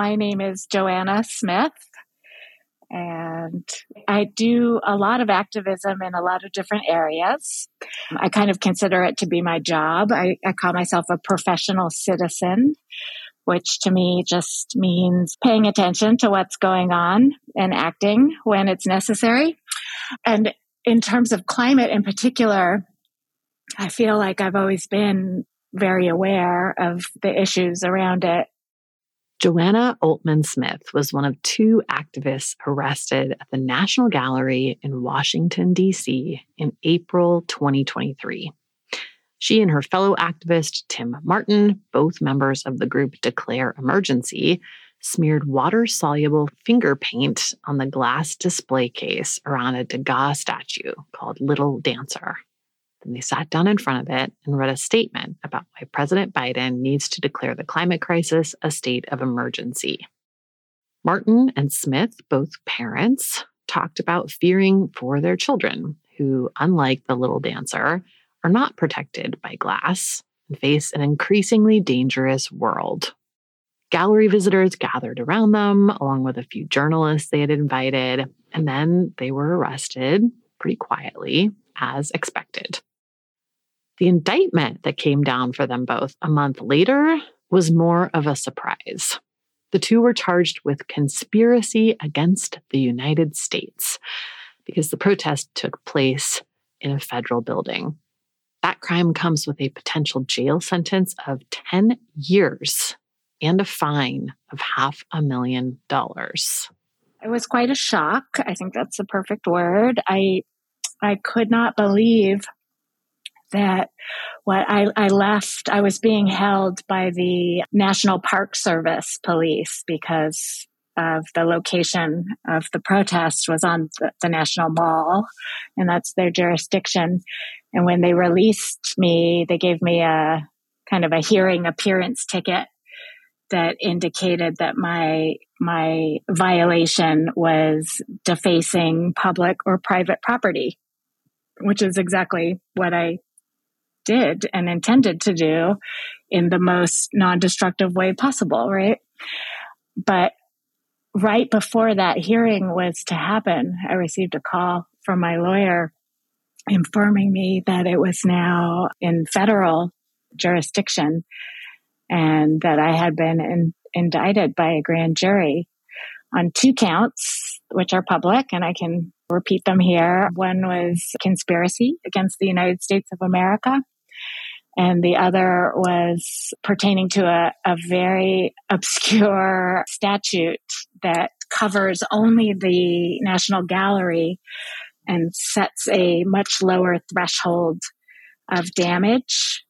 my name is Joanna Smith, and I do a lot of activism in a lot of different areas. I kind of consider it to be my job. I, I call myself a professional citizen, which to me just means paying attention to what's going on and acting when it's necessary. And in terms of climate in particular, I feel like I've always been very aware of the issues around it. Joanna Oltman Smith was one of two activists arrested at the National Gallery in Washington, D.C. in April 2023. She and her fellow activist, Tim Martin, both members of the group Declare Emergency, smeared water soluble finger paint on the glass display case around a Degas statue called Little Dancer. Then they sat down in front of it and read a statement about why President Biden needs to declare the climate crisis a state of emergency. Martin and Smith, both parents, talked about fearing for their children, who, unlike the little dancer, are not protected by glass and face an increasingly dangerous world. Gallery visitors gathered around them, along with a few journalists they had invited, and then they were arrested pretty quietly, as expected. The indictment that came down for them both a month later was more of a surprise. The two were charged with conspiracy against the United States because the protest took place in a federal building. That crime comes with a potential jail sentence of 10 years and a fine of half a million dollars. It was quite a shock. I think that's the perfect word. I I could not believe that what I, I left, I was being held by the National Park Service police because of the location of the protest was on the, the National Mall, and that's their jurisdiction. And when they released me, they gave me a kind of a hearing appearance ticket that indicated that my my violation was defacing public or private property, which is exactly what I did and intended to do in the most non-destructive way possible, right? But right before that hearing was to happen, I received a call from my lawyer informing me that it was now in federal jurisdiction and that I had been in, indicted by a grand jury on two counts, which are public, and I can repeat them here. One was conspiracy against the United States of America. And the other was pertaining to a, a very obscure statute that covers only the National Gallery and sets a much lower threshold of damage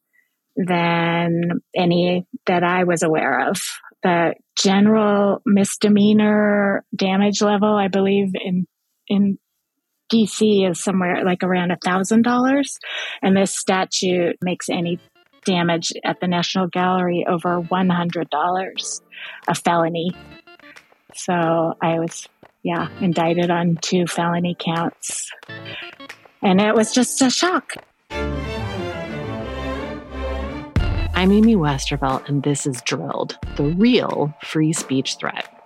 than any that I was aware of. The general misdemeanor damage level, I believe, in in DC is somewhere like around a thousand dollars, and this statute makes any damage at the National Gallery over one hundred dollars a felony. So I was, yeah, indicted on two felony counts, and it was just a shock. I'm Amy Westervelt, and this is Drilled, the real free speech threat.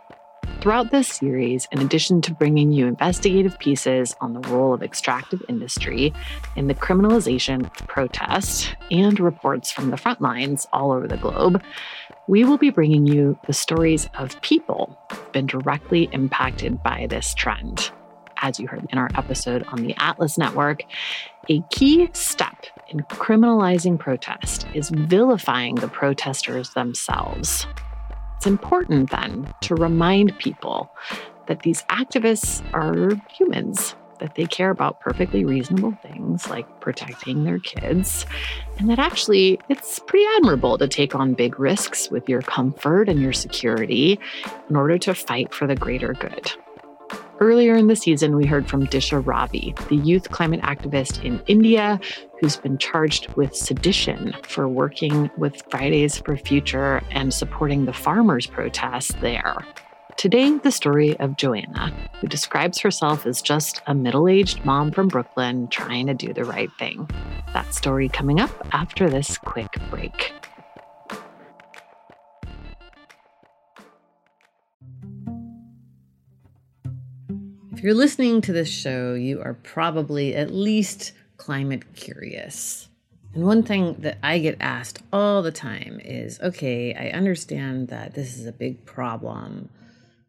Throughout this series, in addition to bringing you investigative pieces on the role of extractive industry in the criminalization of protest and reports from the front lines all over the globe, we will be bringing you the stories of people who've been directly impacted by this trend. As you heard in our episode on the Atlas Network, a key step in criminalizing protest is vilifying the protesters themselves. It's important then to remind people that these activists are humans, that they care about perfectly reasonable things like protecting their kids, and that actually it's pretty admirable to take on big risks with your comfort and your security in order to fight for the greater good. Earlier in the season, we heard from Disha Ravi, the youth climate activist in India who's been charged with sedition for working with Fridays for Future and supporting the farmers' protests there. Today, the story of Joanna, who describes herself as just a middle aged mom from Brooklyn trying to do the right thing. That story coming up after this quick break. You're listening to this show, you are probably at least climate curious. And one thing that I get asked all the time is okay, I understand that this is a big problem.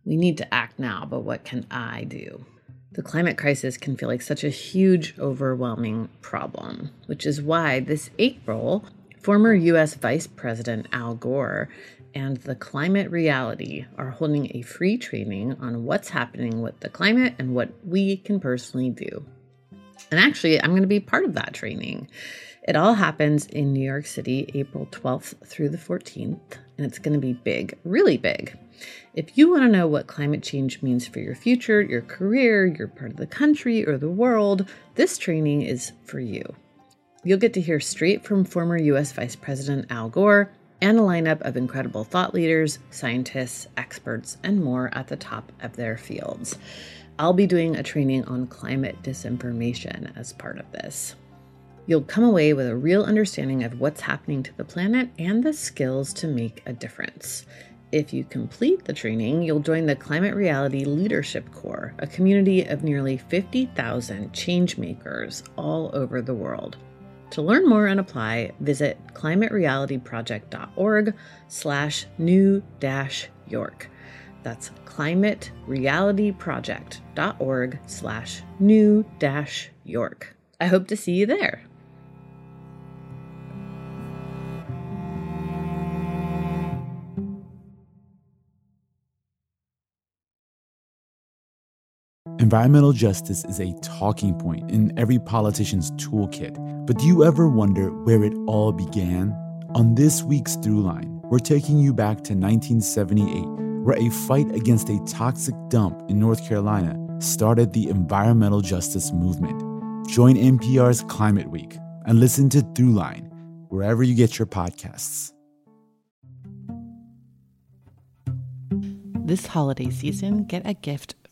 We need to act now, but what can I do? The climate crisis can feel like such a huge, overwhelming problem, which is why this April, former US Vice President Al Gore and the Climate Reality are holding a free training on what's happening with the climate and what we can personally do. And actually, I'm going to be part of that training. It all happens in New York City, April 12th through the 14th, and it's going to be big, really big. If you want to know what climate change means for your future, your career, your part of the country, or the world, this training is for you. You'll get to hear straight from former US Vice President Al Gore and a lineup of incredible thought leaders, scientists, experts, and more at the top of their fields. I'll be doing a training on climate disinformation as part of this. You'll come away with a real understanding of what's happening to the planet and the skills to make a difference. If you complete the training, you'll join the Climate Reality Leadership Corps, a community of nearly 50,000 changemakers all over the world. To learn more and apply, visit climaterealityproject.org slash new dash York. That's climaterealityproject.org slash new dash York. I hope to see you there. Environmental justice is a talking point in every politician's toolkit. But do you ever wonder where it all began? On this week's Throughline, we're taking you back to 1978, where a fight against a toxic dump in North Carolina started the environmental justice movement. Join NPR's Climate Week and listen to Throughline wherever you get your podcasts. This holiday season, get a gift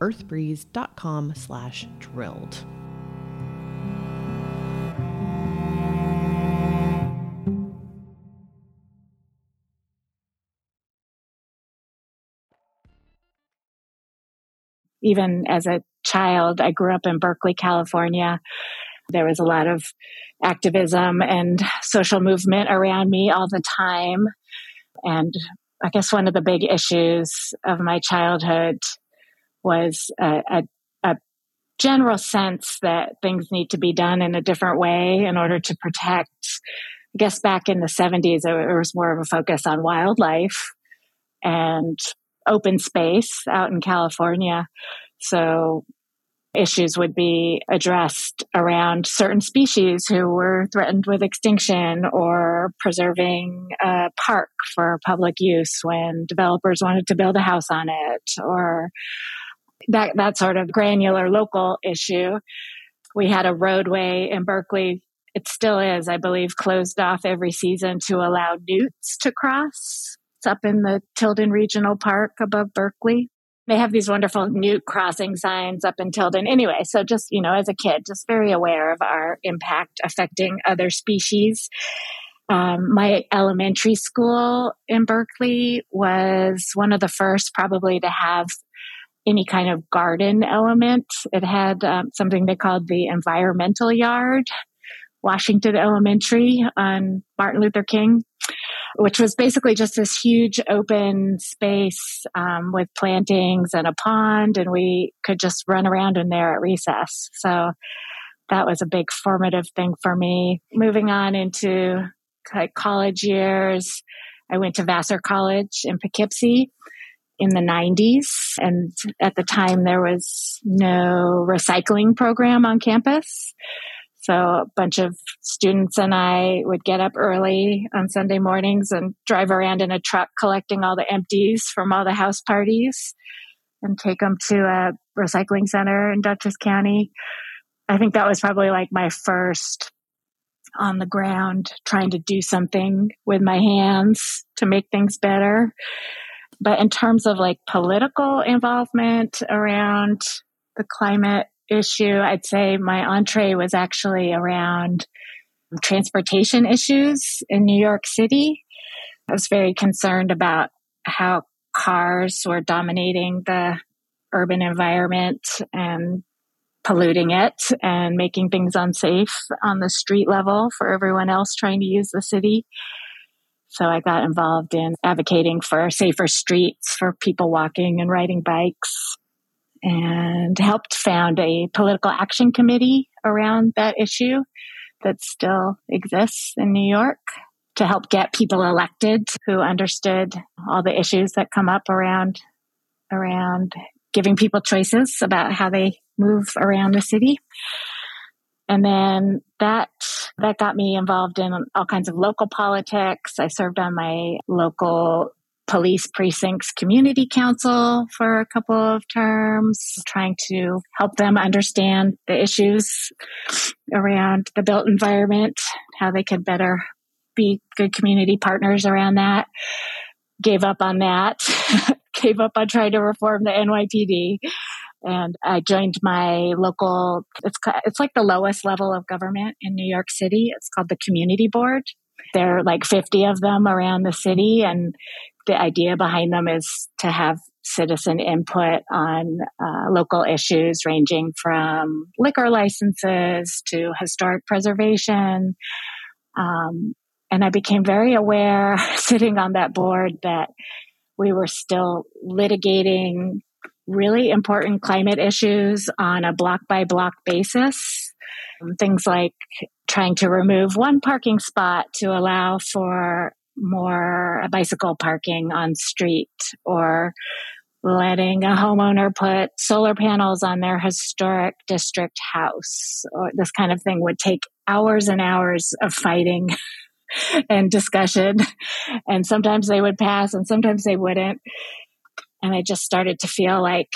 earthbreeze.com slash drilled. Even as a child, I grew up in Berkeley, California. There was a lot of activism and social movement around me all the time. And I guess one of the big issues of my childhood was a, a, general sense that things need to be done in a different way in order to protect. I guess back in the 70s, there was more of a focus on wildlife and open space out in California. So issues would be addressed around certain species who were threatened with extinction or preserving a park for public use when developers wanted to build a house on it or that that sort of granular local issue. We had a roadway in Berkeley. It still is, I believe, closed off every season to allow newts to cross. It's up in the Tilden Regional Park above Berkeley. They have these wonderful newt crossing signs up in Tilden. Anyway, so just, you know, as a kid, just very aware of our impact affecting other species. Um, my elementary school in Berkeley was one of the first, probably, to have any kind of garden element. It had um, something they called the environmental yard, Washington Elementary on Martin Luther King, which was basically just this huge open space um, with plantings and a pond, and we could just run around in there at recess. So that was a big formative thing for me. Moving on into college years, I went to Vassar College in Poughkeepsie in the 90s. And at the time, there was no recycling program on campus. So a bunch of students and I would get up early on Sunday mornings and drive around in a truck collecting all the empties from all the house parties and take them to a recycling center in Dutchess County. I think that was probably like my first on the ground trying to do something with my hands to make things better. But in terms of like political involvement around the climate issue, I'd say my entree was actually around transportation issues in New York City. I was very concerned about how cars were dominating the urban environment and polluting it and making things unsafe on the street level for everyone else trying to use the city. So I got involved in advocating for safer streets for people walking and riding bikes and helped found a political action committee around that issue that still exists in New York to help get people elected who understood all the issues that come up around around giving people choices about how they move around the city. And then that that got me involved in all kinds of local politics. I served on my local police precincts community council for a couple of terms, trying to help them understand the issues around the built environment, how they could better be good community partners around that. Gave up on that. Gave up on trying to reform the NYPD and I joined my local. It's it's like the lowest level of government in New York City. It's called the Community Board. There are like 50 of them around the city, and the idea behind them is to have citizen input on uh, local issues ranging from liquor licenses to historic preservation. Um, and I became very aware sitting on that board that we were still litigating really important climate issues on a block by block basis. Um, things like trying to remove one parking spot to allow for more bicycle parking on street or letting a homeowner put solar panels on their historic district house. Or this kind of thing would take hours and hours of fighting and discussion. And sometimes they would pass and sometimes they wouldn't and I just started to feel like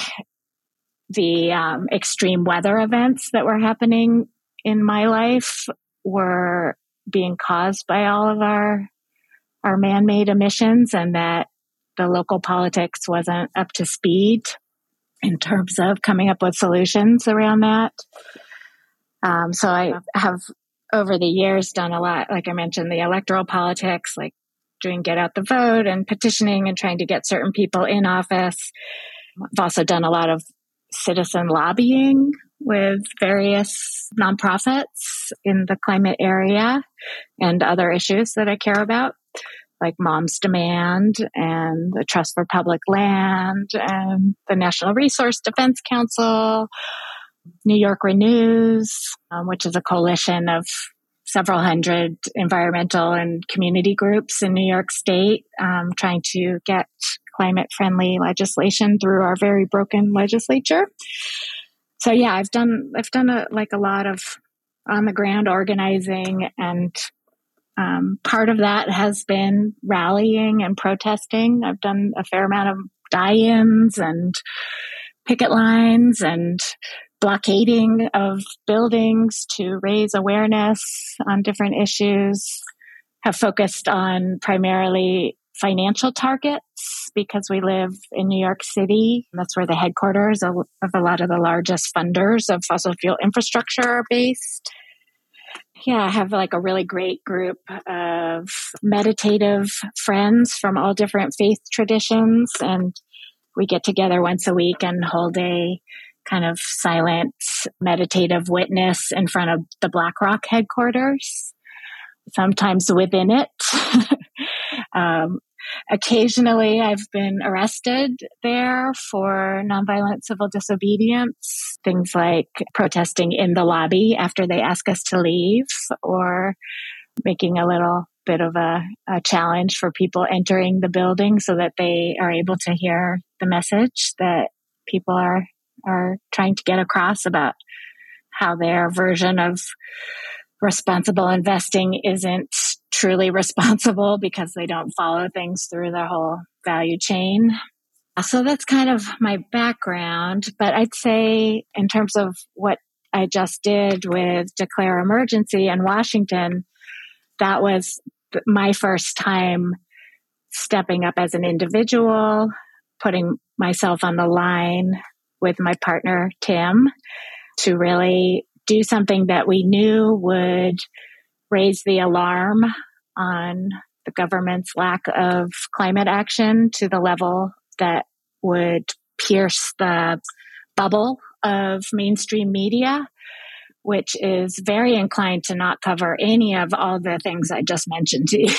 the um, extreme weather events that were happening in my life were being caused by all of our our man-made emissions and that the local politics wasn't up to speed in terms of coming up with solutions around that. Um, so I have over the years done a lot, like I mentioned, the electoral politics, like doing get out the vote and petitioning and trying to get certain people in office. I've also done a lot of citizen lobbying with various nonprofits in the climate area and other issues that I care about, like Moms Demand and the Trust for Public Land and the National Resource Defense Council, New York Renews, um, which is a coalition of several hundred environmental and community groups in New York State um, trying to get climate friendly legislation through our very broken legislature. So yeah, I've done I've done a, like a lot of on the ground organizing and um, part of that has been rallying and protesting. I've done a fair amount of die-ins and picket lines and blockading of buildings to raise awareness on different issues, have focused on primarily financial targets because we live in New York City. That's where the headquarters of, a lot of the largest funders of fossil fuel infrastructure are based. yeah, I have like a really great group of meditative friends from all different faith traditions. And we get together once a week and hold a kind of silent meditative witness in front of the BlackRock headquarters, sometimes within it. um, occasionally, I've been arrested there for nonviolent civil disobedience, things like protesting in the lobby after they ask us to leave or making a little bit of a, a, challenge for people entering the building so that they are able to hear the message that people are are trying to get across about how their version of responsible investing isn't truly responsible because they don't follow things through the whole value chain. So that's kind of my background. But I'd say, in terms of what I just did with Declare Emergency in Washington, that was my first time stepping up as an individual, putting myself on the line with my partner, Tim, to really do something that we knew would raise the alarm on the government's lack of climate action to the level that would pierce the bubble of mainstream media which is very inclined to not cover any of all the things I just mentioned to you.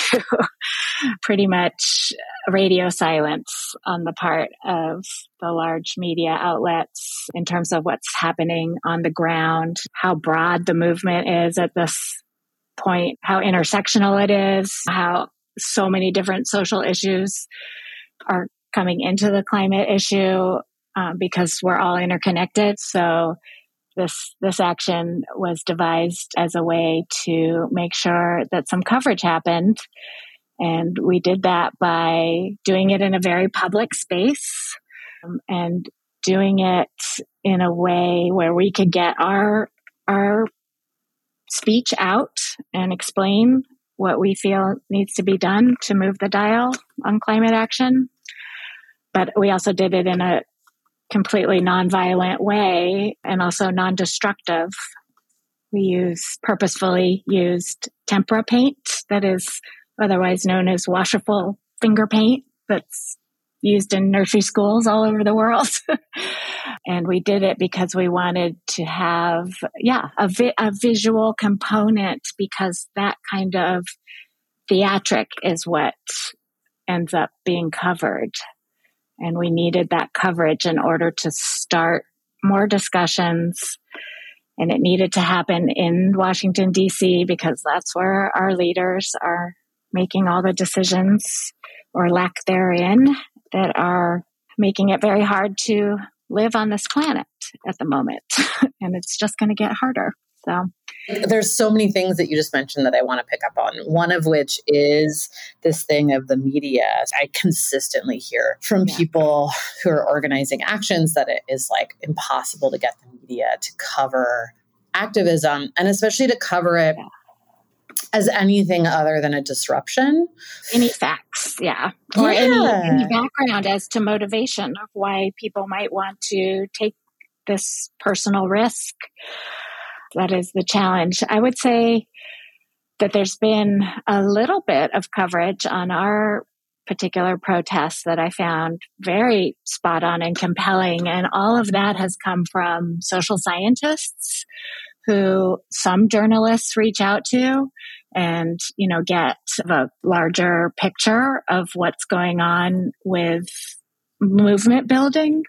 Pretty much radio silence on the part of the large media outlets in terms of what's happening on the ground, how broad the movement is at this point, how intersectional it is, how so many different social issues are coming into the climate issue um, because we're all interconnected. So this this action was devised as a way to make sure that some coverage happened. And we did that by doing it in a very public space um, and doing it in a way where we could get our our speech out and explain what we feel needs to be done to move the dial on climate action. But we also did it in a completely nonviolent way and also non-destructive. We use purposefully used tempera paint that is otherwise known as washable finger paint that's used in nursery schools all over the world. and we did it because we wanted to have, yeah, a, vi- a visual component because that kind of theatric is what ends up being covered. And we needed that coverage in order to start more discussions. And it needed to happen in Washington, D.C., because that's where our leaders are making all the decisions or lack therein that are making it very hard to live on this planet at the moment. and it's just going to get harder. So there's so many things that you just mentioned that I want to pick up on. One of which is this thing of the media. I consistently hear from yeah. people who are organizing actions that it is like impossible to get the media to cover activism and especially to cover it yeah. as anything other than a disruption. Any facts, yeah. Or yeah. Any, any background as to motivation of why people might want to take this personal risk that is the challenge. I would say that there's been a little bit of coverage on our particular protests that I found very spot on and compelling. And all of that has come from social scientists who some journalists reach out to and, you know, get a larger picture of what's going on with movement building.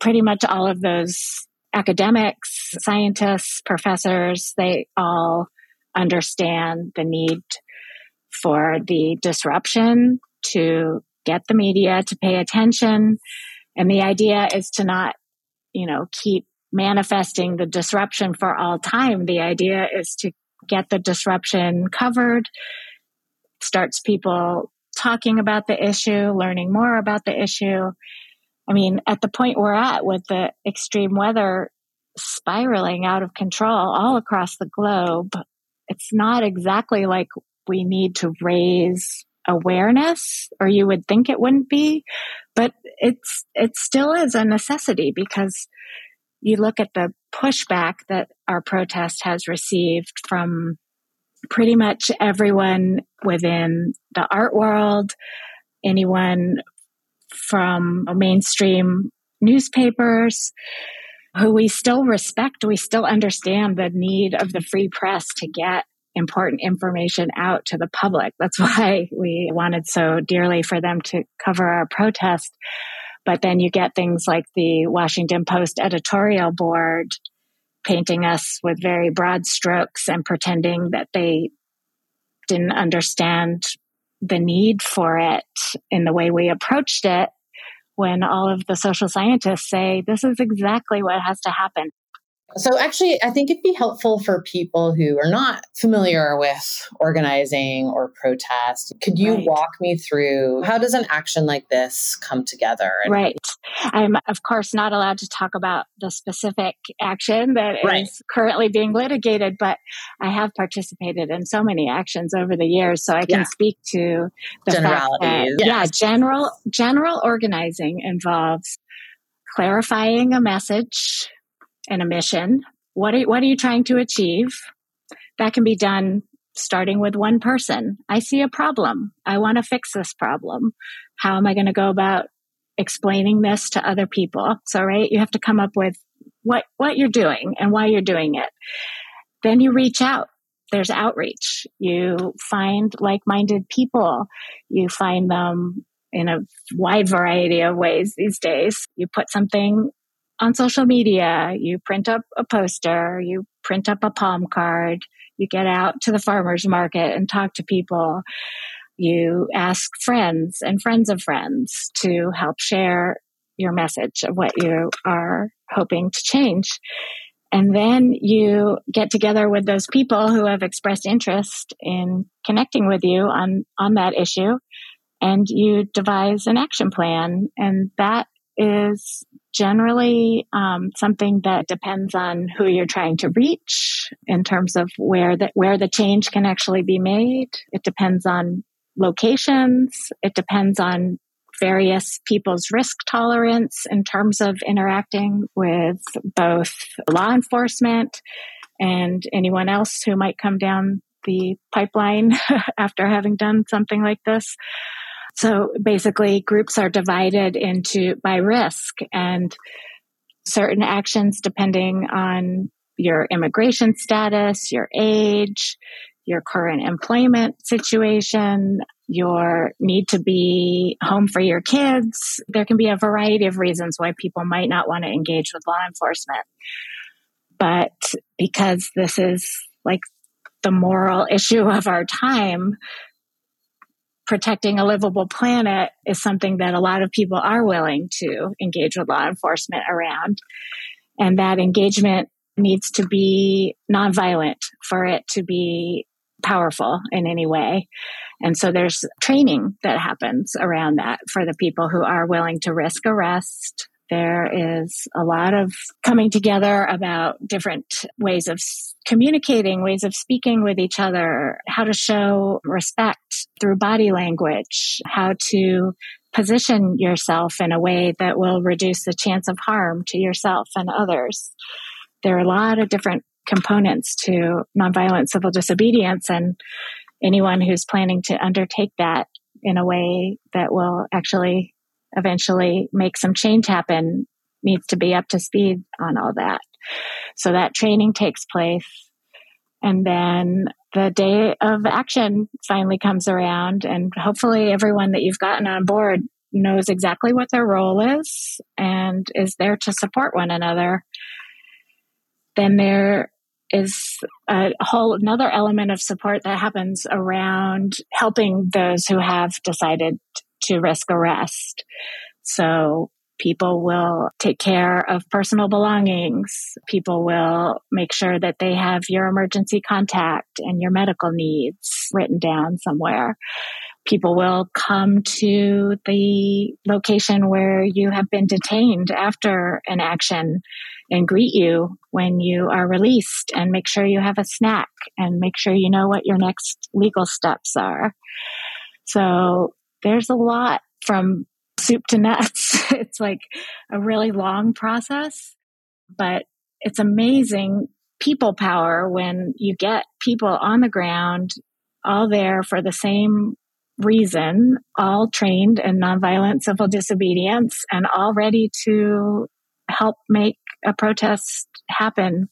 Pretty much all of those academics, scientists, professors, they all understand the need for the disruption to get the media to pay attention. And the idea is to not, you know, keep manifesting the disruption for all time. The idea is to get the disruption covered, starts people talking about the issue, learning more about the issue, I mean, at the point we're at with the extreme weather spiraling out of control all across the globe, it's not exactly like we need to raise awareness or you would think it wouldn't be, but it's, it still is a necessity because you look at the pushback that our protest has received from pretty much everyone within the art world, anyone from mainstream newspapers who we still respect, we still understand the need of the free press to get important information out to the public. That's why we wanted so dearly for them to cover our protest. But then you get things like the Washington Post editorial board painting us with very broad strokes and pretending that they didn't understand the need for it in the way we approached it when all of the social scientists say this is exactly what has to happen. So, actually, I think it'd be helpful for people who are not familiar with organizing or protest. Could you right. walk me through how does an action like this come together? right. I'm, of course, not allowed to talk about the specific action that right. is currently being litigated, but I have participated in so many actions over the years, so I can yeah. speak to the fact that, yes. yeah, general general organizing involves clarifying a message and a mission. What are, what are you trying to achieve? That can be done starting with one person. I see a problem. I want to fix this problem. How am I going to go about explaining this to other people? So, right, you have to come up with what, what you're doing and why you're doing it. Then you reach out. There's outreach. You find like-minded people. You find them in a wide variety of ways these days. You put something on social media, you print up a poster, you print up a palm card, you get out to the farmer's market and talk to people. You ask friends and friends of friends to help share your message of what you are hoping to change. And then you get together with those people who have expressed interest in connecting with you on, on that issue and you devise an action plan. And that is generally um, something that depends on who you're trying to reach in terms of where the, where the change can actually be made. It depends on locations. It depends on various people's risk tolerance in terms of interacting with both law enforcement and anyone else who might come down the pipeline after having done something like this. So basically groups are divided into by risk and certain actions depending on your immigration status, your age, your current employment situation, your need to be home for your kids. There can be a variety of reasons why people might not want to engage with law enforcement. But because this is like the moral issue of our time, protecting a livable planet is something that a lot of people are willing to engage with law enforcement around. And that engagement needs to be nonviolent for it to be powerful in any way. And so there's training that happens around that for the people who are willing to risk arrest, there is a lot of coming together about different ways of communicating, ways of speaking with each other, how to show respect through body language, how to position yourself in a way that will reduce the chance of harm to yourself and others. There are a lot of different components to nonviolent civil disobedience and anyone who's planning to undertake that in a way that will actually eventually make some change happen needs to be up to speed on all that. So that training takes place. And then the day of action finally comes around, and hopefully, everyone that you've gotten on board knows exactly what their role is and is there to support one another. Then there is a whole another element of support that happens around helping those who have decided to risk arrest. So people will take care of personal belongings. People will make sure that they have your emergency contact and your medical needs written down somewhere. People will come to the location where you have been detained after an action and greet you when you are released and make sure you have a snack and make sure you know what your next legal steps are. So there's a lot from soup to nuts. it's like a really long process, but it's amazing people power when you get people on the ground all there for the same reason, all trained in nonviolent civil disobedience and all ready to help make a protest happen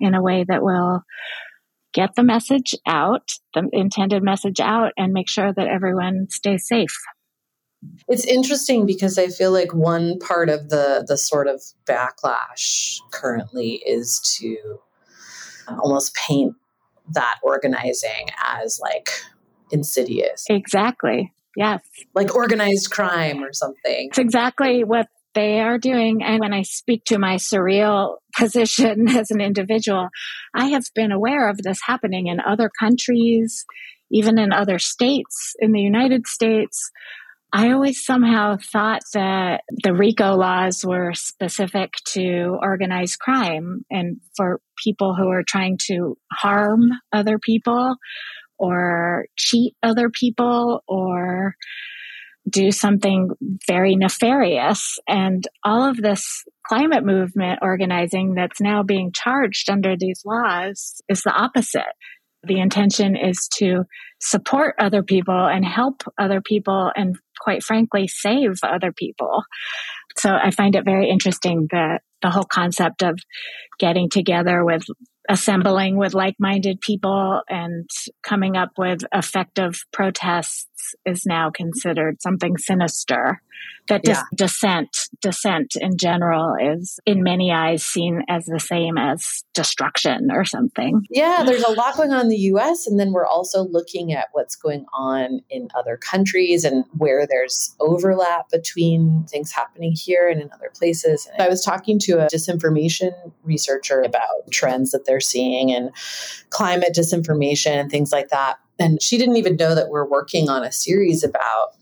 in a way that will get the message out, the intended message out, and make sure that everyone stays safe. It's interesting because I feel like one part of the the sort of backlash currently is to uh, almost paint that organizing as like insidious. Exactly. Yes. Like organized crime or something. It's exactly what they are doing. And when I speak to my surreal position as an individual, I have been aware of this happening in other countries, even in other states in the United States. I always somehow thought that the RICO laws were specific to organized crime and for people who are trying to harm other people or cheat other people or do something very nefarious. And all of this climate movement organizing that's now being charged under these laws is the opposite. The intention is to support other people and help other people and quite frankly save other people. So I find it very interesting that the whole concept of getting together with assembling with like-minded people and coming up with effective protests is now considered something sinister that dis- yeah. dissent dissent in general is in many eyes seen as the same as destruction or something. Yeah there's a lot going on in the US and then we're also looking at what's going on in other countries and where there's overlap between things happening here and in other places. And I was talking to a disinformation researcher about trends that they're seeing and climate disinformation and things like that and she didn't even know that we're working on a series about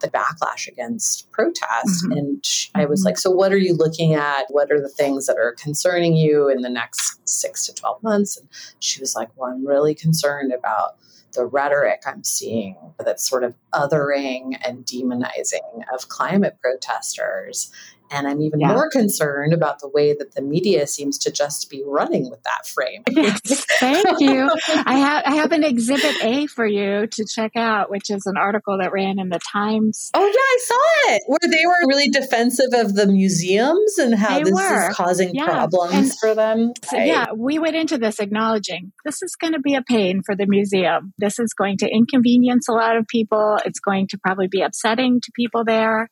the backlash against protest. Mm-hmm. And I was mm-hmm. like, So, what are you looking at? What are the things that are concerning you in the next six to 12 months? And she was like, Well, I'm really concerned about the rhetoric I'm seeing that's sort of othering and demonizing of climate protesters and I'm even yeah. more concerned about the way that the media seems to just be running with that frame. Yes, thank you. I have I have an exhibit A for you to check out, which is an article that ran in the Times. Oh yeah, I saw it. Where they were really defensive of the museums and how they this were. is causing yeah. problems and for them. So, yeah, we went into this acknowledging this is going to be a pain for the museum. This is going to inconvenience a lot of people. It's going to probably be upsetting to people there,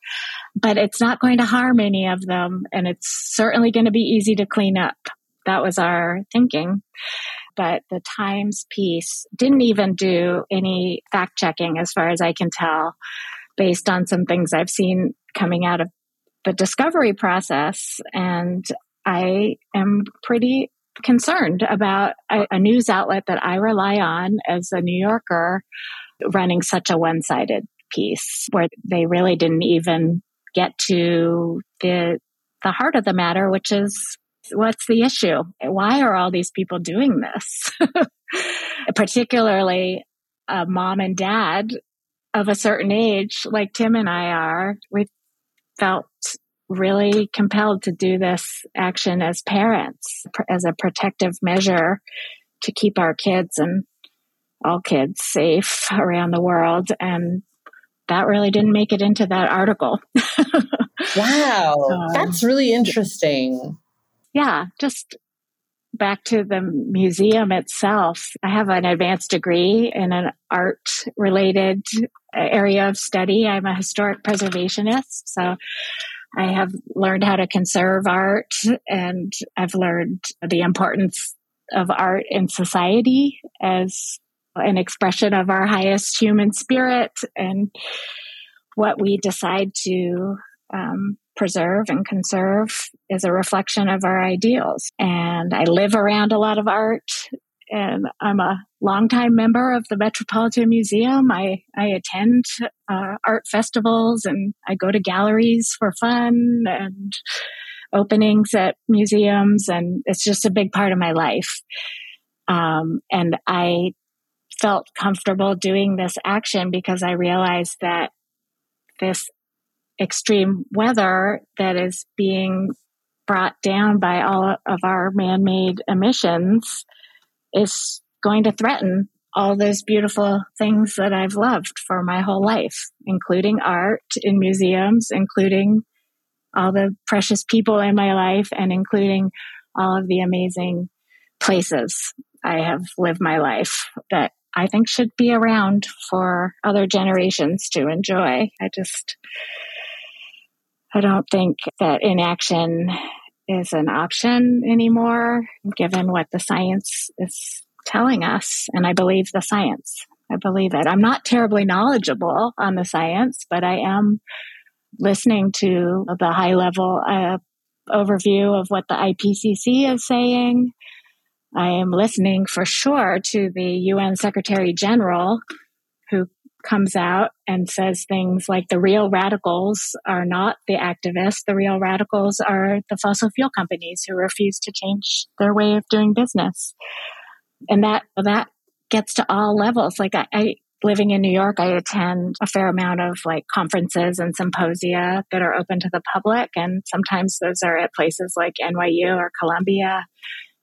but it's not going to harm any of them, and it's certainly going to be easy to clean up. That was our thinking. But the Times piece didn't even do any fact checking, as far as I can tell, based on some things I've seen coming out of the discovery process. And I am pretty concerned about a, a news outlet that I rely on as a New Yorker running such a one sided piece where they really didn't even get to the the heart of the matter, which is what's the issue? Why are all these people doing this? Particularly a mom and dad of a certain age, like Tim and I are, we felt really compelled to do this action as parents, as a protective measure to keep our kids and all kids safe around the world. And that really didn't make it into that article. wow. Um, that's really interesting. Yeah. Just back to the museum itself. I have an advanced degree in an art related area of study. I'm a historic preservationist. So I have learned how to conserve art and I've learned the importance of art in society as an expression of our highest human spirit and what we decide to um, preserve and conserve is a reflection of our ideals. And I live around a lot of art and I'm a longtime member of the Metropolitan Museum. I, I attend uh, art festivals and I go to galleries for fun and openings at museums, and it's just a big part of my life. Um, and I felt comfortable doing this action because I realized that this extreme weather that is being brought down by all of our man made emissions is going to threaten all those beautiful things that I've loved for my whole life, including art in museums, including all the precious people in my life, and including all of the amazing places I have lived my life that I think should be around for other generations to enjoy. I just, I don't think that inaction is an option anymore, given what the science is telling us. And I believe the science. I believe it. I'm not terribly knowledgeable on the science, but I am listening to the high level uh, overview of what the IPCC is saying. I am listening for sure to the UN Secretary General who comes out and says things like the real radicals are not the activists. The real radicals are the fossil fuel companies who refuse to change their way of doing business. And that, that gets to all levels. Like I, I living in New York, I attend a fair amount of like conferences and symposia that are open to the public. And sometimes those are at places like NYU or Columbia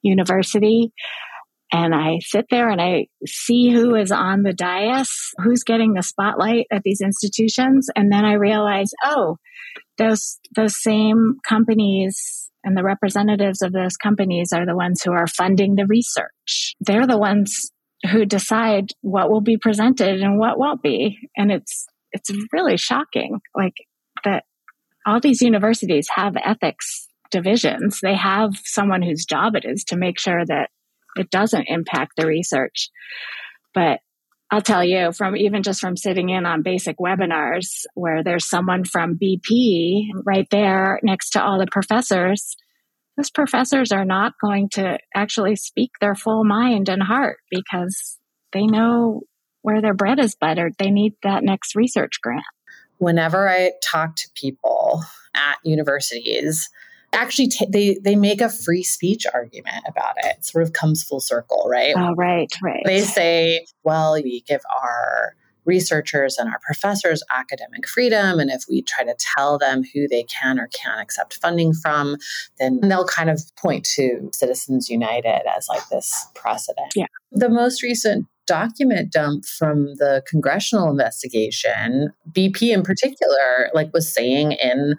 University. And I sit there and I see who is on the dais, who's getting the spotlight at these institutions. And then I realize, oh, those, those same companies and the representatives of those companies are the ones who are funding the research. They're the ones who decide what will be presented and what won't be. And it's, it's really shocking. Like that all these universities have ethics divisions. They have someone whose job it is to make sure that it doesn't impact the research. But I'll tell you from even just from sitting in on basic webinars where there's someone from BP right there next to all the professors, those professors are not going to actually speak their full mind and heart because they know where their bread is buttered. They need that next research grant. Whenever I talk to people at universities, actually t- they they make a free speech argument about it. it. Sort of comes full circle, right? Oh, right, right. They say, well, we give our researchers and our professors academic freedom. And if we try to tell them who they can or can't accept funding from, then they'll kind of point to Citizens United as like this precedent. Yeah. The most recent document dump from the congressional investigation, BP in particular, like was saying in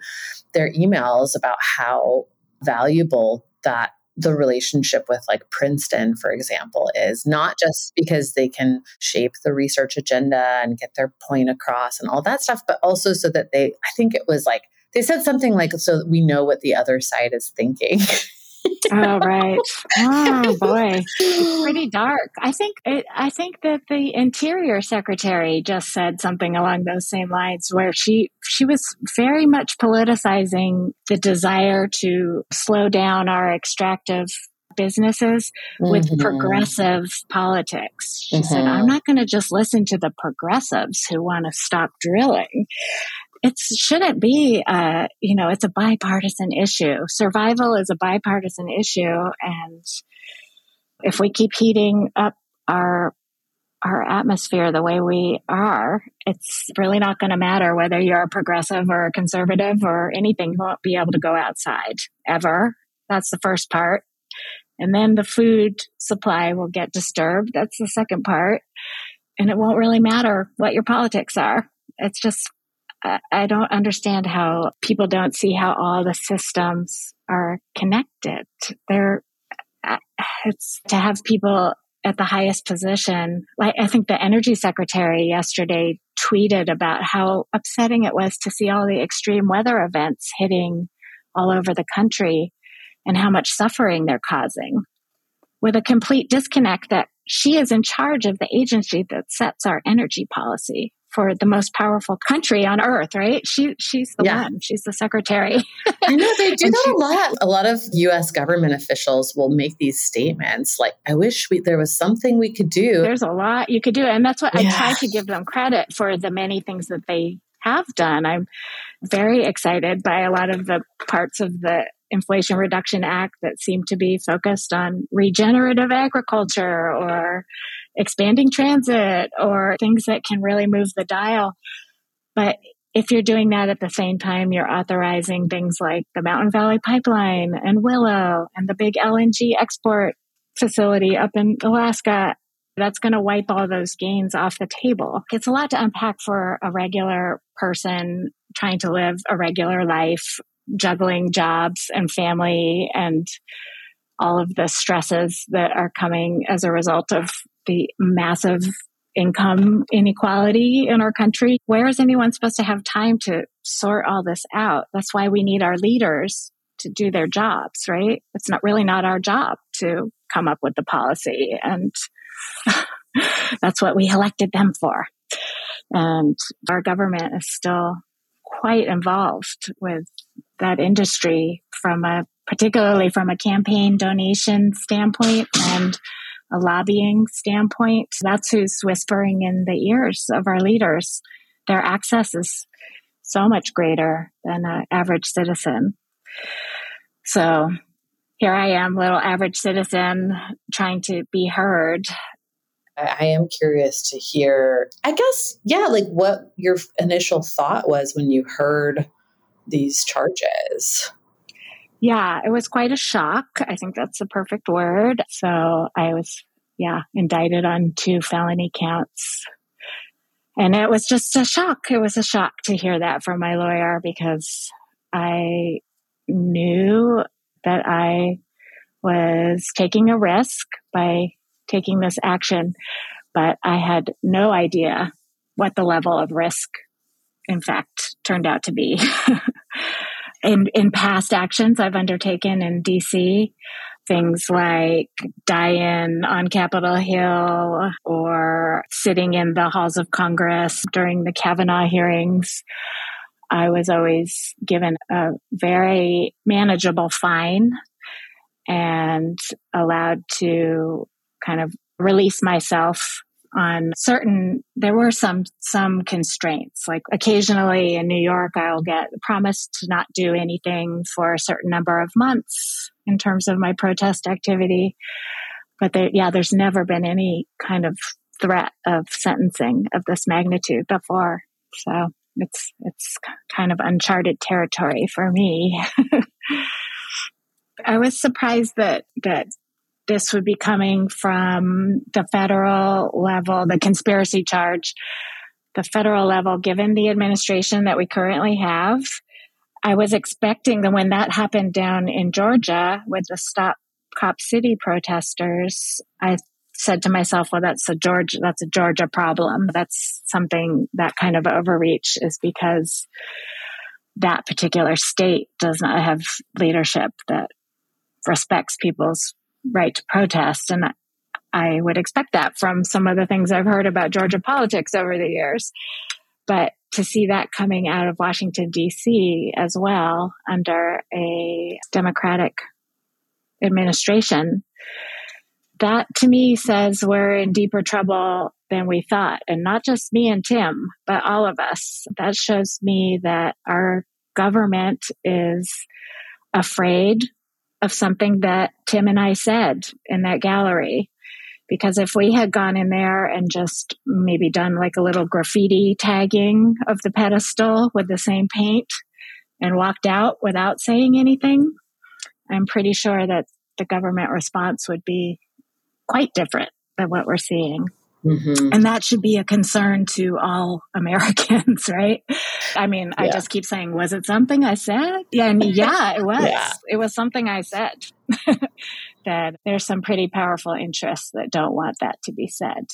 their emails about how valuable that the relationship with like Princeton, for example, is not just because they can shape the research agenda and get their point across and all that stuff, but also so that they, I think it was like, they said something like, so that we know what the other side is thinking. oh right. Oh boy, it's pretty dark. I think it, I think that the Interior Secretary just said something along those same lines, where she she was very much politicizing the desire to slow down our extractive businesses with mm-hmm. progressive politics. She mm-hmm. said, I'm not going to just listen to the progressives who want to stop drilling it shouldn't be uh, you know it's a bipartisan issue. Survival is a bipartisan issue and if we keep heating up our our atmosphere the way we are it's really not going to matter whether you're a progressive or a conservative or anything. You won't be able to go outside ever. That's the first part. And then the food supply will get disturbed. That's the second part. And it won't really matter what your politics are. It's just I don't understand how people don't see how all the systems are connected. They're, it's to have people at the highest position. Like I think the energy secretary yesterday tweeted about how upsetting it was to see all the extreme weather events hitting all over the country and how much suffering they're causing with a complete disconnect that she is in charge of the agency that sets our energy policy for the most powerful country on earth, right? She she's the yeah. one. She's the secretary. I know they do that she, a lot. A lot of US government officials will make these statements like I wish we, there was something we could do. There's a lot you could do and that's what yeah. I try to give them credit for the many things that they have done. I'm very excited by a lot of the parts of the Inflation Reduction Act that seem to be focused on regenerative agriculture or expanding transit or things that can really move the dial. But if you're doing that at the same time, you're authorizing things like the Mountain Valley Pipeline and Willow and the big LNG export facility up in Alaska. That's going to wipe all those gains off the table. It's a lot to unpack for a regular person trying to live a regular life, juggling jobs and family and all of the stresses that are coming as a result of the massive income inequality in our country. Where is anyone supposed to have time to sort all this out? That's why we need our leaders to do their jobs, right? It's not really not our job to come up with the policy. And that's what we elected them for. And our government is still quite involved with that industry from a particularly from a campaign donation standpoint and a lobbying standpoint. That's who's whispering in the ears of our leaders. Their access is so much greater than an average citizen. So here I am, little average citizen, trying to be heard. I am curious to hear, I guess, yeah, like what your initial thought was when you heard these charges. Yeah, it was quite a shock. I think that's the perfect word. So I was, yeah, indicted on two felony counts. And it was just a shock. It was a shock to hear that from my lawyer because I knew that I was taking a risk by taking this action, but I had no idea what the level of risk, in fact, turned out to be. in, in past actions I've undertaken in DC, things like die-in on Capitol Hill or sitting in the halls of Congress during the Kavanaugh hearings. I was always given a very manageable fine and allowed to kind of release myself on certain there were some some constraints. Like occasionally in new york i'll get promised to not do anything for a certain number of months in terms of my protest activity. But there, yeah there's never been any kind of threat of sentencing of this magnitude before. So it's it's kind of uncharted territory for me. I was surprised that that this would be coming from the federal level, the conspiracy charge, the federal level, given the administration that we currently have. I was expecting that when that happened down in Georgia with the Stop Cop City protesters, I said to myself, well, that's a Georgia, that's a Georgia problem. That's something that kind of overreach is because that particular state does not have leadership that respects people's right to protest. And I would expect that from some of the things I've heard about Georgia politics over the years. But to see that coming out of Washington, D.C. as well under a Democratic administration, that to me says we're in deeper trouble than we thought. And not just me and Tim, but all of us. That shows me that our government is afraid of something that Tim and I said in that gallery. Because if we had gone in there and just maybe done like a little graffiti tagging of the pedestal with the same paint and walked out without saying anything, I'm pretty sure that the government response would be quite different than what we're seeing. Mm-hmm. And that should be a concern to all Americans, right? I mean, yeah. I just keep saying, was it something I said? Yeah, and yeah, it was. yeah. It was something I said. that there's some pretty powerful interests that don't want that to be said.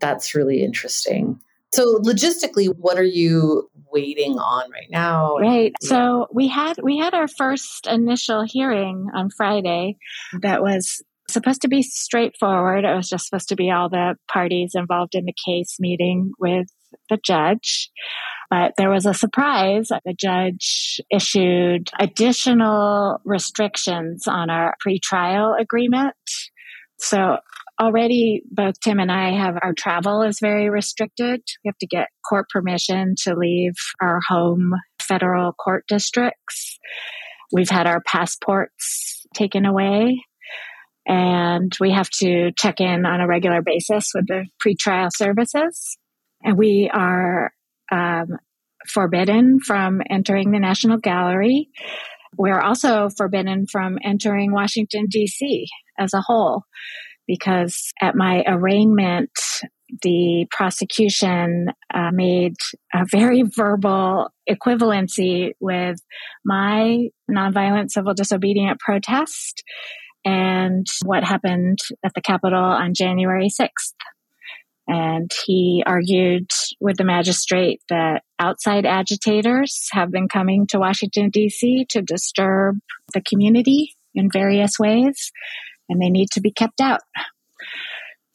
That's really interesting. So logistically, what are you waiting on right now? Right. So we had we had our first initial hearing on Friday that was supposed to be straightforward. It was just supposed to be all the parties involved in the case meeting with the judge. But there was a surprise. The judge issued additional restrictions on our pretrial agreement. So already both Tim and I have our travel is very restricted. We have to get court permission to leave our home federal court districts. We've had our passports taken away and we have to check in on a regular basis with the pretrial services. And we are um, forbidden from entering the National Gallery. We're also forbidden from entering Washington, D.C. as a whole, because at my arraignment, the prosecution uh, made a very verbal equivalency with my nonviolent civil disobedient protest and what happened at the Capitol on January 6th. And he argued with the magistrate that outside agitators have been coming to Washington, D.C. to disturb the community in various ways, and they need to be kept out.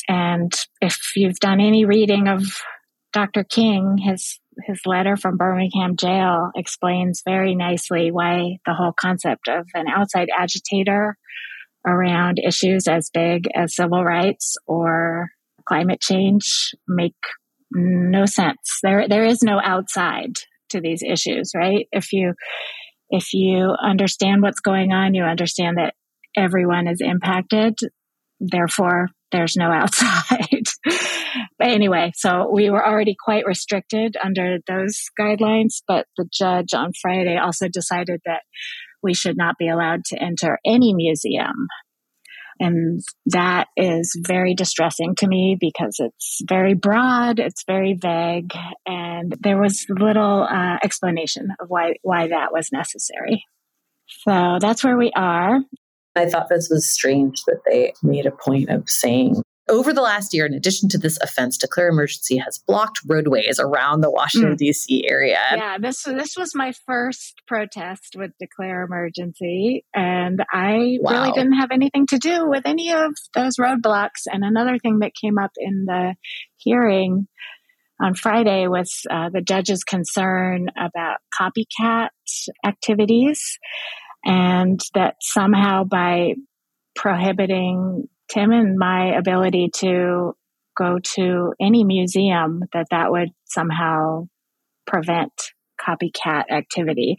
And if you've done any reading of Dr. King, his his letter from Birmingham jail explains very nicely why the whole concept of an outside agitator around issues as big as civil rights or climate change make no sense. There, there is no outside to these issues, right? If you, if you understand what's going on, you understand that everyone is impacted. Therefore, there's no outside. but anyway, so we were already quite restricted under those guidelines, but the judge on Friday also decided that we should not be allowed to enter any museum. And that is very distressing to me because it's very broad, it's very vague, and there was little uh, explanation of why, why that was necessary. So that's where we are. I thought this was strange that they made a point of saying over the last year, in addition to this offense, Declare Emergency has blocked roadways around the Washington, mm. D.C. area. Yeah, this, this was my first protest with Declare Emergency, and I wow. really didn't have anything to do with any of those roadblocks. And another thing that came up in the hearing on Friday was uh, the judge's concern about copycat activities, and that somehow by prohibiting Tim and my ability to go to any museum that that would somehow prevent copycat activity.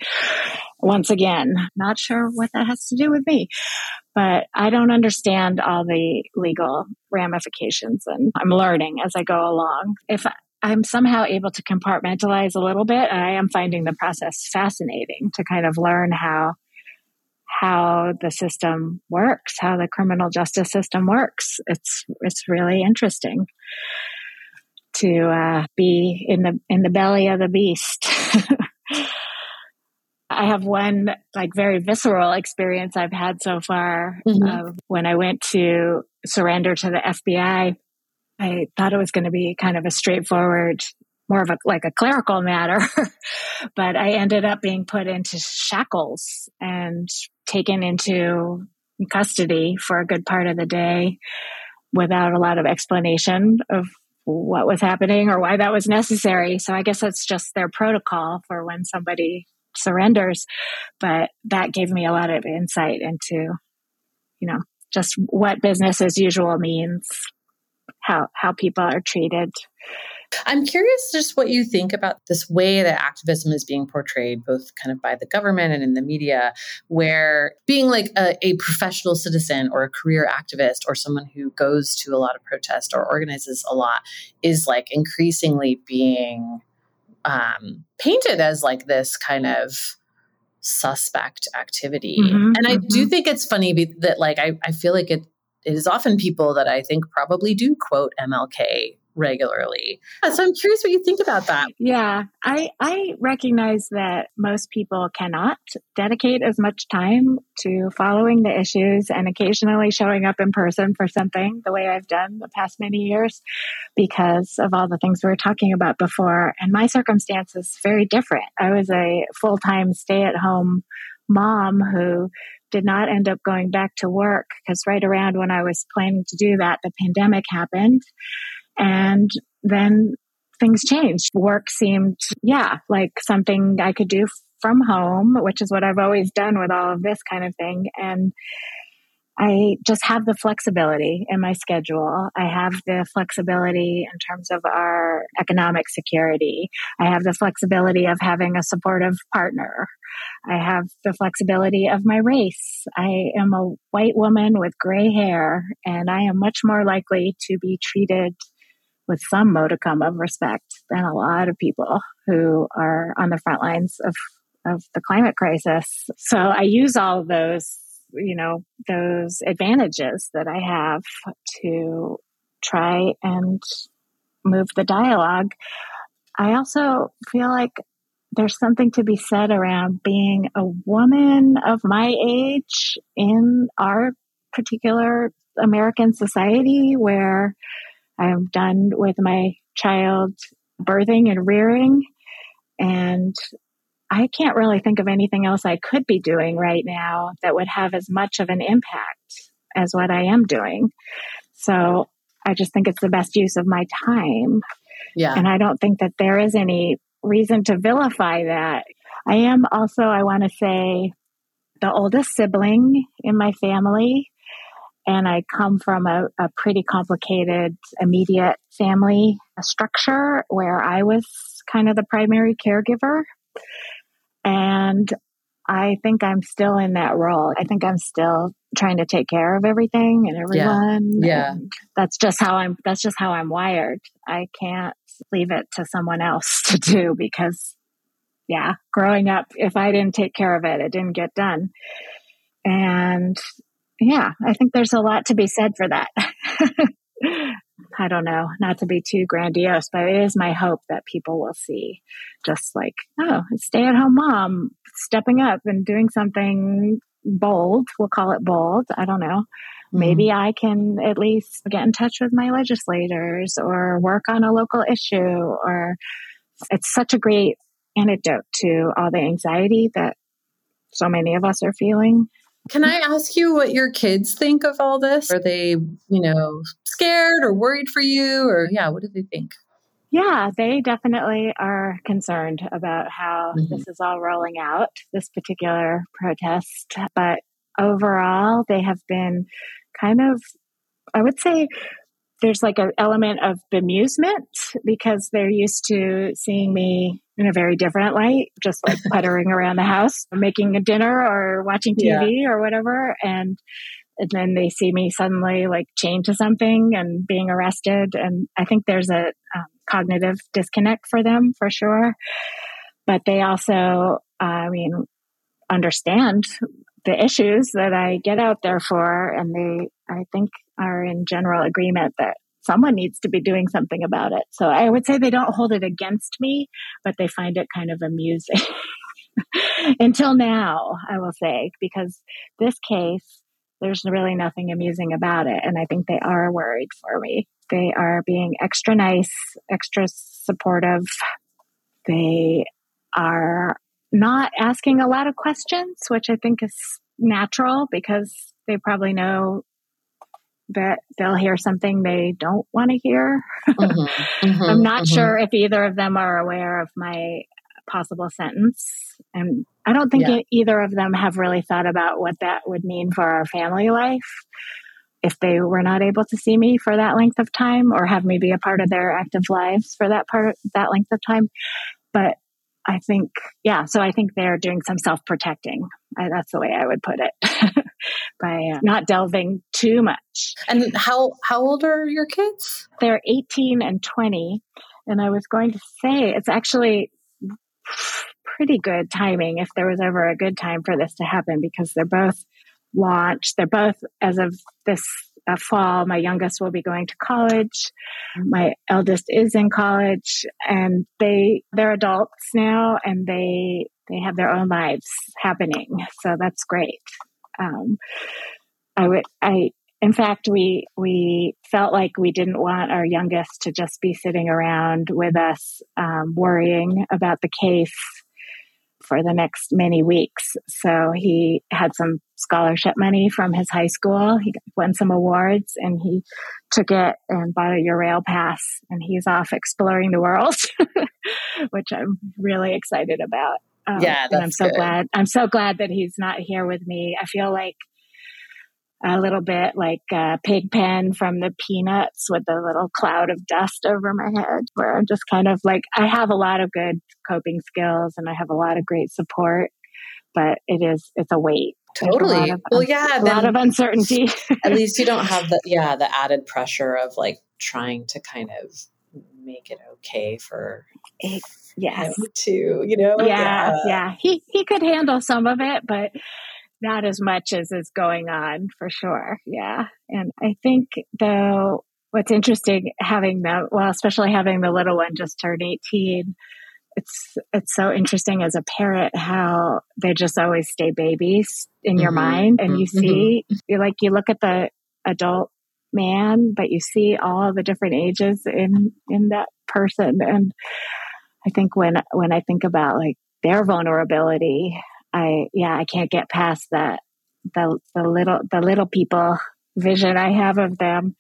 Once again, not sure what that has to do with me, but I don't understand all the legal ramifications and I'm learning as I go along. If I'm somehow able to compartmentalize a little bit, I am finding the process fascinating to kind of learn how how the system works, how the criminal justice system works. It's it's really interesting to uh, be in the in the belly of the beast. I have one like very visceral experience I've had so far. Mm-hmm. When I went to surrender to the FBI, I thought it was going to be kind of a straightforward more of a like a clerical matter but i ended up being put into shackles and taken into custody for a good part of the day without a lot of explanation of what was happening or why that was necessary. So i guess that's just their protocol for when somebody surrenders but that gave me a lot of insight into you know just what business as usual means how how people are treated I'm curious just what you think about this way that activism is being portrayed, both kind of by the government and in the media, where being like a, a professional citizen or a career activist or someone who goes to a lot of protest or organizes a lot is like increasingly being um, painted as like this kind of suspect activity. Mm-hmm, and I mm-hmm. do think it's funny be- that like I, I feel like it it is often people that I think probably do quote MLK regularly. So I'm curious what you think about that. Yeah, I I recognize that most people cannot dedicate as much time to following the issues and occasionally showing up in person for something the way I've done the past many years because of all the things we were talking about before. And my circumstance is very different. I was a full-time stay-at-home mom who did not end up going back to work because right around when I was planning to do that, the pandemic happened. And then things changed. Work seemed, yeah, like something I could do from home, which is what I've always done with all of this kind of thing. And I just have the flexibility in my schedule. I have the flexibility in terms of our economic security. I have the flexibility of having a supportive partner. I have the flexibility of my race. I am a white woman with gray hair, and I am much more likely to be treated with some modicum of respect than a lot of people who are on the front lines of, of the climate crisis. So I use all of those, you know, those advantages that I have to try and move the dialogue. I also feel like there's something to be said around being a woman of my age in our particular American society where I'm done with my child birthing and rearing. And I can't really think of anything else I could be doing right now that would have as much of an impact as what I am doing. So I just think it's the best use of my time. Yeah. And I don't think that there is any reason to vilify that. I am also, I want to say, the oldest sibling in my family. And I come from a, a pretty complicated, immediate family structure where I was kind of the primary caregiver. And I think I'm still in that role. I think I'm still trying to take care of everything and everyone. Yeah. And that's just how I'm that's just how I'm wired. I can't leave it to someone else to do because yeah, growing up if I didn't take care of it, it didn't get done. And yeah, I think there's a lot to be said for that. I don't know, not to be too grandiose, but it is my hope that people will see just like, oh, stay at home mom stepping up and doing something bold. We'll call it bold. I don't know. Mm-hmm. Maybe I can at least get in touch with my legislators or work on a local issue or it's such a great antidote to all the anxiety that so many of us are feeling. Can I ask you what your kids think of all this? Are they, you know, scared or worried for you? Or, yeah, what do they think? Yeah, they definitely are concerned about how mm-hmm. this is all rolling out, this particular protest. But overall, they have been kind of, I would say, there's like an element of bemusement because they're used to seeing me in a very different light, just like puttering around the house, making a dinner or watching TV yeah. or whatever. And, and then they see me suddenly like chained to something and being arrested. And I think there's a um, cognitive disconnect for them for sure. But they also, I mean, understand the issues that I get out there for. And they, I think, are in general agreement that someone needs to be doing something about it. So I would say they don't hold it against me, but they find it kind of amusing. Until now, I will say, because this case, there's really nothing amusing about it. And I think they are worried for me. They are being extra nice, extra supportive. They are not asking a lot of questions, which I think is natural because they probably know that they'll hear something they don't want to hear. Mm-hmm, mm-hmm, I'm not mm-hmm. sure if either of them are aware of my possible sentence. And I don't think yeah. it, either of them have really thought about what that would mean for our family life if they were not able to see me for that length of time or have me be a part of their active lives for that part that length of time. But I think, yeah, so I think they're doing some self protecting. That's the way I would put it by uh, not delving too much. And how, how old are your kids? They're 18 and 20. And I was going to say it's actually pretty good timing if there was ever a good time for this to happen because they're both launched. They're both, as of this uh, fall, my youngest will be going to college. My eldest is in college and they, they're adults now and they, they have their own lives happening. So that's great. Um, I would, I, in fact, we, we felt like we didn't want our youngest to just be sitting around with us, um, worrying about the case for the next many weeks. So he had some scholarship money from his high school. He won some awards and he took it and bought a Eurail pass and he's off exploring the world, which I'm really excited about. Um, yeah, and I'm so good. glad. I'm so glad that he's not here with me. I feel like a little bit like uh, Pigpen from the Peanuts with a little cloud of dust over my head, where I'm just kind of like, I have a lot of good coping skills and I have a lot of great support, but it is, it's a weight. Totally. Of, well, yeah. A lot of uncertainty. at least you don't have the, yeah, the added pressure of like trying to kind of make it okay for yes. too, you know? Yeah, yeah, yeah. He he could handle some of it, but not as much as is going on for sure. Yeah. And I think though what's interesting having the well, especially having the little one just turn 18, it's it's so interesting as a parent how they just always stay babies in your mm-hmm. mind and you mm-hmm. see you like you look at the adult man but you see all the different ages in in that person and i think when when i think about like their vulnerability i yeah i can't get past that the the little the little people vision i have of them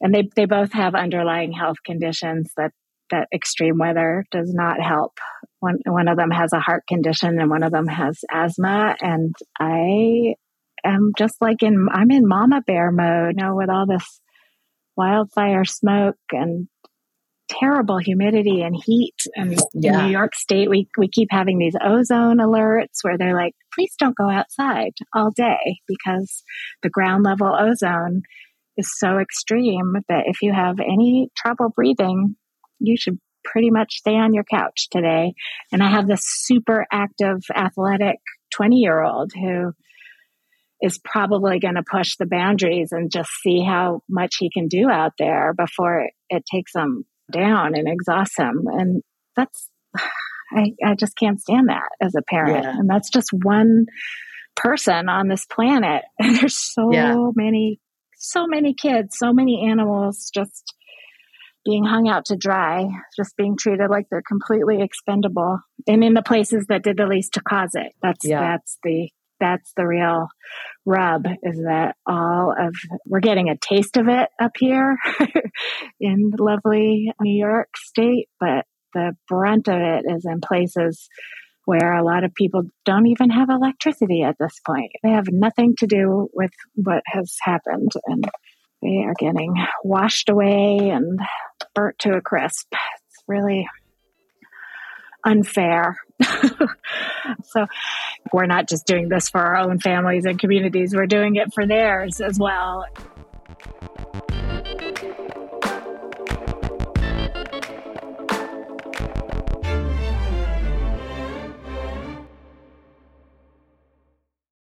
and they they both have underlying health conditions that that extreme weather does not help. One one of them has a heart condition and one of them has asthma and I am just like in I'm in mama bear mode now with all this wildfire smoke and terrible humidity and heat and yeah. in New York state we we keep having these ozone alerts where they're like please don't go outside all day because the ground level ozone is so extreme that if you have any trouble breathing you should pretty much stay on your couch today. And I have this super active, athletic 20 year old who is probably going to push the boundaries and just see how much he can do out there before it takes him down and exhaust them. And that's, I, I just can't stand that as a parent. Yeah. And that's just one person on this planet. And there's so yeah. many, so many kids, so many animals just being hung out to dry, just being treated like they're completely expendable. And in the places that did the least to cause it. That's yeah. that's the that's the real rub is that all of we're getting a taste of it up here in lovely New York state, but the brunt of it is in places where a lot of people don't even have electricity at this point. They have nothing to do with what has happened and they are getting washed away and burnt to a crisp. It's really unfair. so we're not just doing this for our own families and communities, we're doing it for theirs as well.